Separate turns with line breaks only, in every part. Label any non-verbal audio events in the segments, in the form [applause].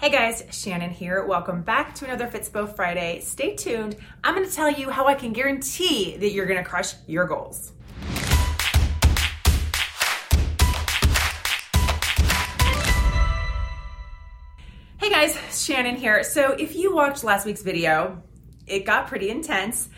Hey guys, Shannon here. Welcome back to another Fitspo Friday. Stay tuned. I'm going to tell you how I can guarantee that you're going to crush your goals. Hey guys, Shannon here. So, if you watched last week's video, it got pretty intense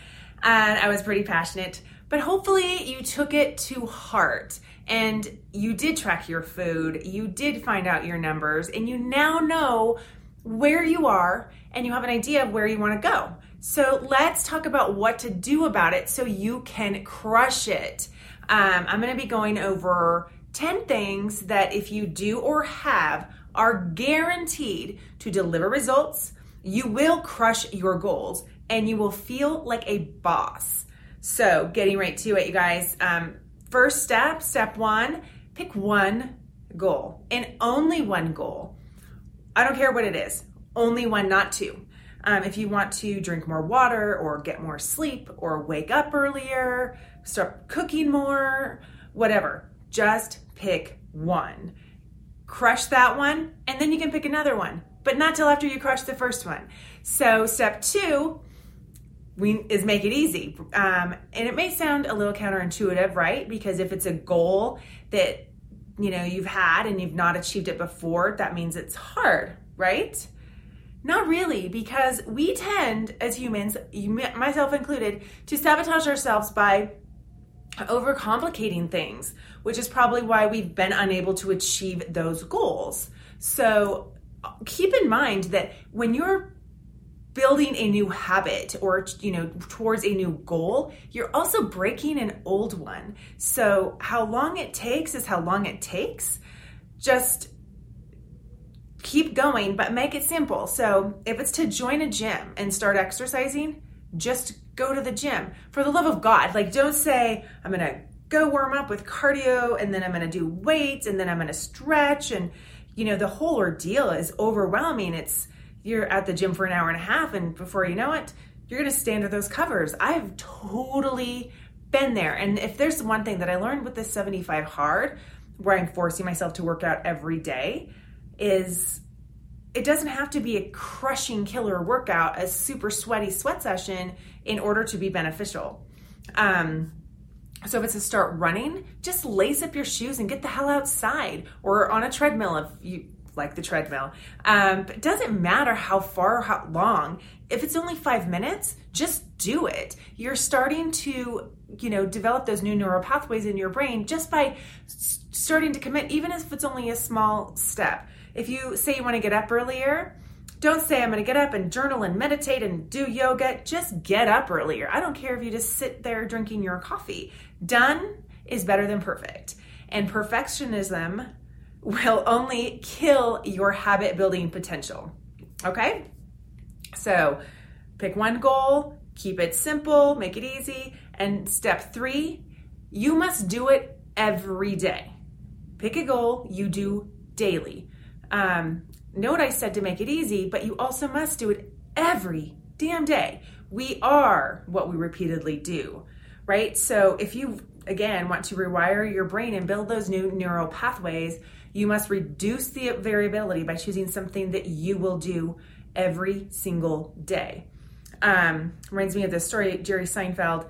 and I was pretty passionate, but hopefully you took it to heart and you did track your food, you did find out your numbers, and you now know where you are and you have an idea of where you want to go. So let's talk about what to do about it so you can crush it. Um, I'm going to be going over 10 things that if you do or have are guaranteed to deliver results, you will crush your goals and you will feel like a boss. So, getting right to it, you guys. Um, First step, step one, pick one goal and only one goal. I don't care what it is, only one, not two. Um, if you want to drink more water or get more sleep or wake up earlier, start cooking more, whatever, just pick one. Crush that one, and then you can pick another one, but not till after you crush the first one. So, step two, we is make it easy. Um, and it may sound a little counterintuitive, right? Because if it's a goal that you know you've had and you've not achieved it before, that means it's hard, right? Not really, because we tend as humans, myself included, to sabotage ourselves by overcomplicating things, which is probably why we've been unable to achieve those goals. So keep in mind that when you're building a new habit or you know towards a new goal you're also breaking an old one. So how long it takes is how long it takes. Just keep going but make it simple. So if it's to join a gym and start exercising just go to the gym. For the love of god like don't say i'm gonna go warm up with cardio and then i'm gonna do weights and then i'm gonna stretch and you know the whole ordeal is overwhelming. It's you're at the gym for an hour and a half, and before you know it, you're gonna stay under those covers. I've totally been there. And if there's one thing that I learned with this 75 hard, where I'm forcing myself to work out every day, is it doesn't have to be a crushing killer workout, a super sweaty sweat session in order to be beneficial. Um, so if it's to start running, just lace up your shoes and get the hell outside or on a treadmill if you like the treadmill. Um, but it doesn't matter how far or how long. If it's only five minutes, just do it. You're starting to, you know, develop those new neural pathways in your brain just by starting to commit, even if it's only a small step. If you say you want to get up earlier, don't say I'm going to get up and journal and meditate and do yoga. Just get up earlier. I don't care if you just sit there drinking your coffee. Done is better than perfect. And perfectionism will only kill your habit building potential. Okay? So pick one goal, keep it simple, make it easy. And step three, you must do it every day. Pick a goal you do daily. Um, note I said to make it easy, but you also must do it every damn day. We are what we repeatedly do, right? So if you, again, want to rewire your brain and build those new neural pathways, you must reduce the variability by choosing something that you will do every single day. Um, reminds me of this story, Jerry Seinfeld.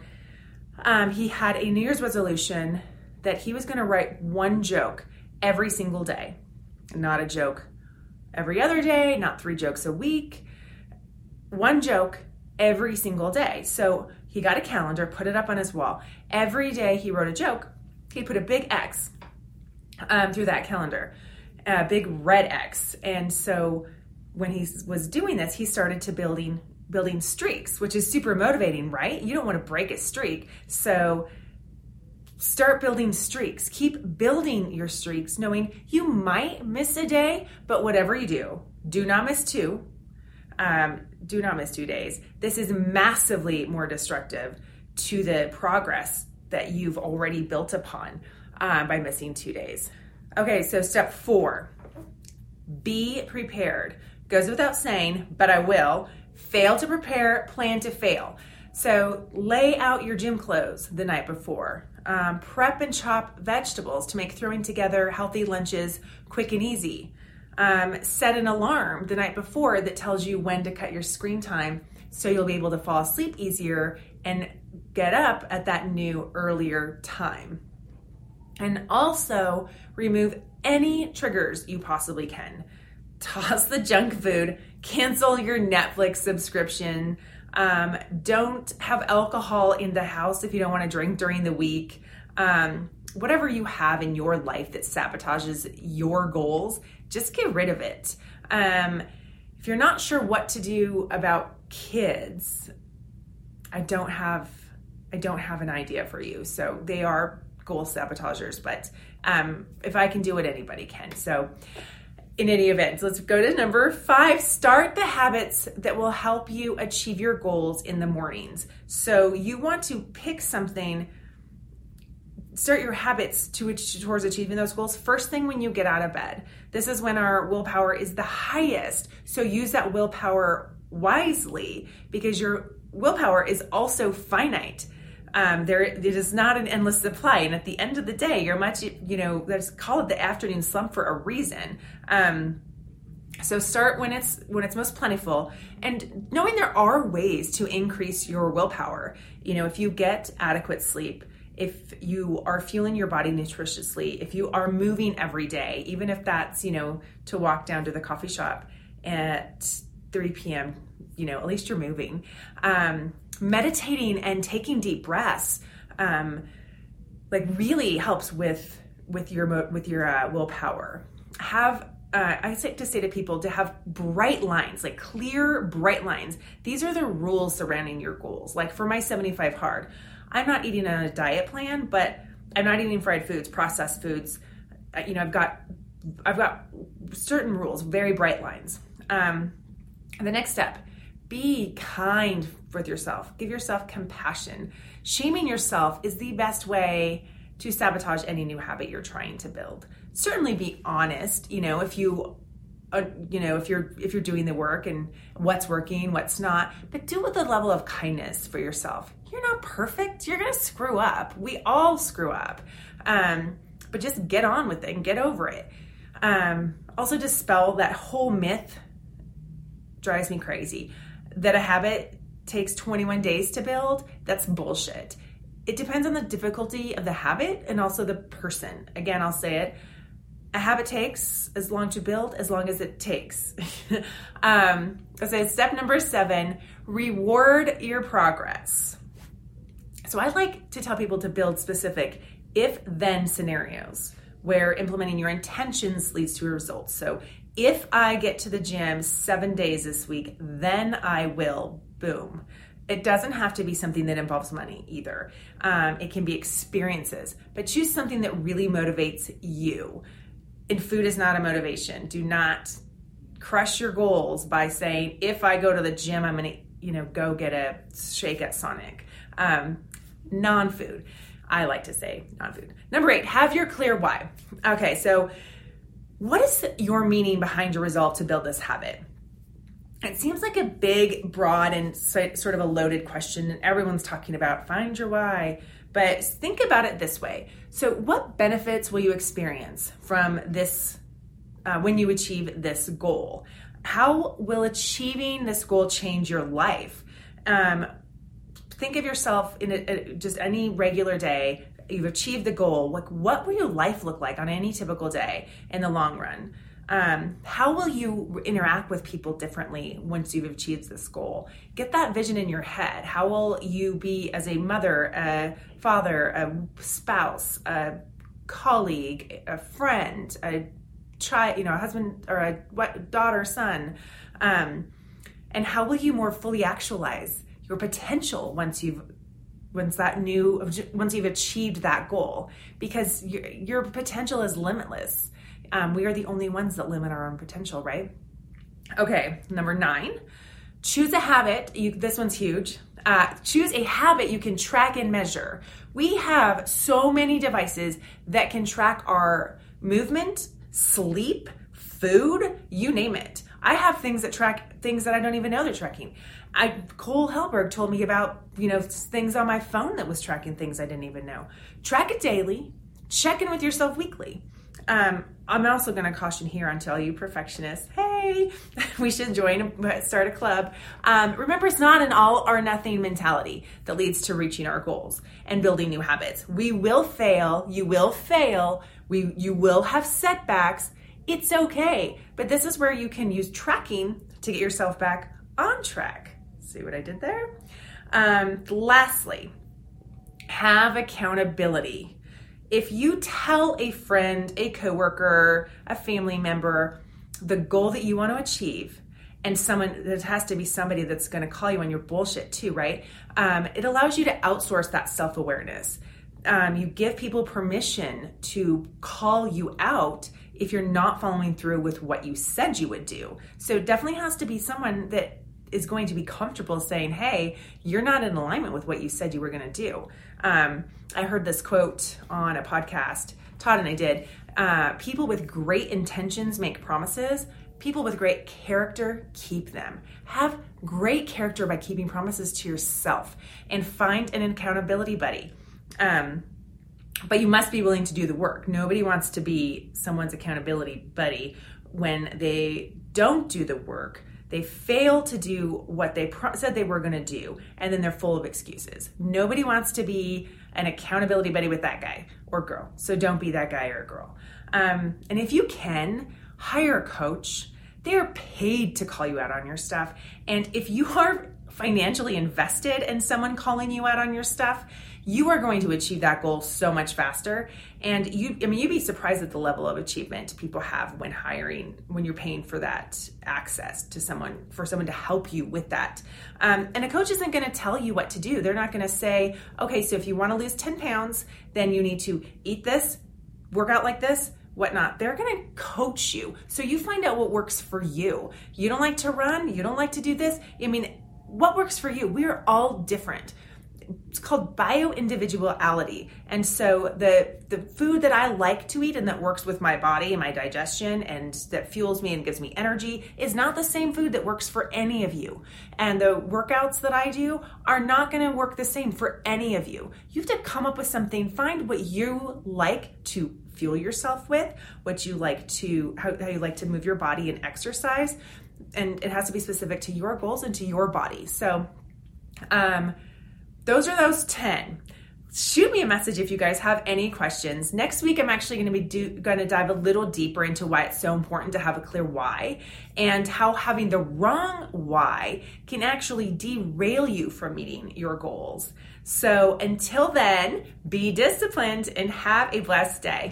Um, he had a New Year's resolution that he was going to write one joke every single day, not a joke every other day, not three jokes a week, one joke every single day. So he got a calendar, put it up on his wall. Every day he wrote a joke, he put a big X um, through that calendar, a big red X. And so when he was doing this, he started to building building streaks, which is super motivating, right? You don't want to break a streak. So start building streaks. Keep building your streaks, knowing you might miss a day, but whatever you do, do not miss two. Um, do not miss two days. This is massively more destructive to the progress that you've already built upon um, by missing two days. Okay, so step four be prepared. Goes without saying, but I will. Fail to prepare, plan to fail. So lay out your gym clothes the night before. Um, prep and chop vegetables to make throwing together healthy lunches quick and easy. Um, set an alarm the night before that tells you when to cut your screen time so you'll be able to fall asleep easier and get up at that new earlier time. And also remove any triggers you possibly can. Toss the junk food, cancel your Netflix subscription. Um, don't have alcohol in the house if you don't want to drink during the week. Um, whatever you have in your life that sabotages your goals, just get rid of it. Um, if you're not sure what to do about kids, I don't have I don't have an idea for you. So they are goal sabotagers, but um, if I can do it, anybody can. So in any event, let's go to number five. Start the habits that will help you achieve your goals in the mornings. So you want to pick something start your habits to towards achieving those goals first thing when you get out of bed. This is when our willpower is the highest. So use that willpower wisely because your willpower is also finite. Um, there, it is not an endless supply, and at the end of the day, you're much, you know, let's call it the afternoon slump for a reason. Um, so start when it's when it's most plentiful, and knowing there are ways to increase your willpower. You know, if you get adequate sleep, if you are fueling your body nutritiously, if you are moving every day, even if that's, you know, to walk down to the coffee shop at 3 p.m., you know, at least you're moving. Um, meditating and taking deep breaths, um, like really helps with with your with your uh, willpower. Have uh, I like to say to people to have bright lines, like clear, bright lines. These are the rules surrounding your goals. Like for my 75 hard, I'm not eating on a diet plan, but I'm not eating fried foods, processed foods. You know, I've got I've got certain rules, very bright lines. Um, the next step, be kind with yourself. Give yourself compassion. Shaming yourself is the best way to sabotage any new habit you're trying to build. Certainly be honest, you know, if you uh, you know if you're if you're doing the work and what's working what's not but do it with a level of kindness for yourself you're not perfect. You're going to screw up. We all screw up. Um, but just get on with it and get over it. Um, also, dispel that whole myth drives me crazy that a habit takes 21 days to build. That's bullshit. It depends on the difficulty of the habit and also the person. Again, I'll say it. A habit takes as long to build as long as it takes. [laughs] um, so, step number seven reward your progress. So I like to tell people to build specific if then scenarios where implementing your intentions leads to a result. So if I get to the gym seven days this week, then I will. Boom. It doesn't have to be something that involves money either. Um, it can be experiences, but choose something that really motivates you. And food is not a motivation. Do not crush your goals by saying, if I go to the gym, I'm going to, you know, go get a shake at Sonic. Um, non food. I like to say non food. Number eight, have your clear why. Okay, so what is your meaning behind your resolve to build this habit? It seems like a big, broad, and sort of a loaded question, and everyone's talking about find your why. But think about it this way. So, what benefits will you experience from this uh, when you achieve this goal? How will achieving this goal change your life? Um, think of yourself in a, a, just any regular day. You've achieved the goal. Like what will your life look like on any typical day in the long run? Um, how will you interact with people differently once you've achieved this goal? Get that vision in your head. How will you be as a mother a father a spouse a colleague a friend a child you know a husband or a daughter son? Um, and how will you more fully actualize your potential once you've once that new once you've achieved that goal because your, your potential is limitless. Um, we are the only ones that limit our own potential right? Okay number nine. Choose a habit. You, this one's huge. Uh, choose a habit you can track and measure. We have so many devices that can track our movement sleep food you name it. I have things that track things that i don't even know they're tracking I Cole Helberg told me about, you know, things on my phone that was tracking things I didn't even know. Track it daily, check in with yourself weekly. Um, I'm also going to caution here on to all you perfectionists. Hey, [laughs] we should join, start a club. Um, remember, it's not an all or nothing mentality that leads to reaching our goals and building new habits. We will fail. You will fail. We, you will have setbacks. It's okay. But this is where you can use tracking to get yourself back on track. See what I did there? Um, lastly, have accountability if you tell a friend, a coworker, a family member the goal that you want to achieve, and someone that has to be somebody that's going to call you on your bullshit too, right? Um, it allows you to outsource that self awareness. Um, you give people permission to call you out if you're not following through with what you said you would do. So it definitely has to be someone that is going to be comfortable saying, hey, you're not in alignment with what you said you were going to do. Um, I heard this quote on a podcast, Todd and I did. Uh, people with great intentions make promises. People with great character keep them. Have great character by keeping promises to yourself and find an accountability buddy. Um, but you must be willing to do the work. Nobody wants to be someone's accountability buddy when they don't do the work they fail to do what they pro- said they were going to do, and then they're full of excuses. Nobody wants to be an accountability buddy with that guy or girl. So don't be that guy or girl. Um, and if you can, hire a coach. They are paid to call you out on your stuff. And if you are financially invested in someone calling you out on your stuff, you are going to achieve that goal so much faster. And you, I mean, you'd be surprised at the level of achievement people have when hiring, when you're paying for that access to someone, for someone to help you with that. Um, and a coach isn't going to tell you what to do. They're not going to say, okay, so if you want to lose 10 pounds, then you need to eat this, work out like this, whatnot. They're going to coach you. So you find out what works for you. You don't like to run, you don't like to do this. I mean, what works for you? We're all different. It's called bio individuality and so the the food that i like to eat and that works with my body and my digestion and that fuels me and gives me energy is not the same food that works for any of you. And the workouts that i do are not going to work the same for any of you. You have to come up with something find what you like to fuel yourself with what you like to how, how you like to move your body and exercise and it has to be specific to your goals and to your body. So um those are those 10 shoot me a message if you guys have any questions. Next week i'm actually going to be going to dive a little deeper into why it's so important to have a clear why and how having the wrong why can actually derail you from meeting your goals. So until then be disciplined and have a blessed day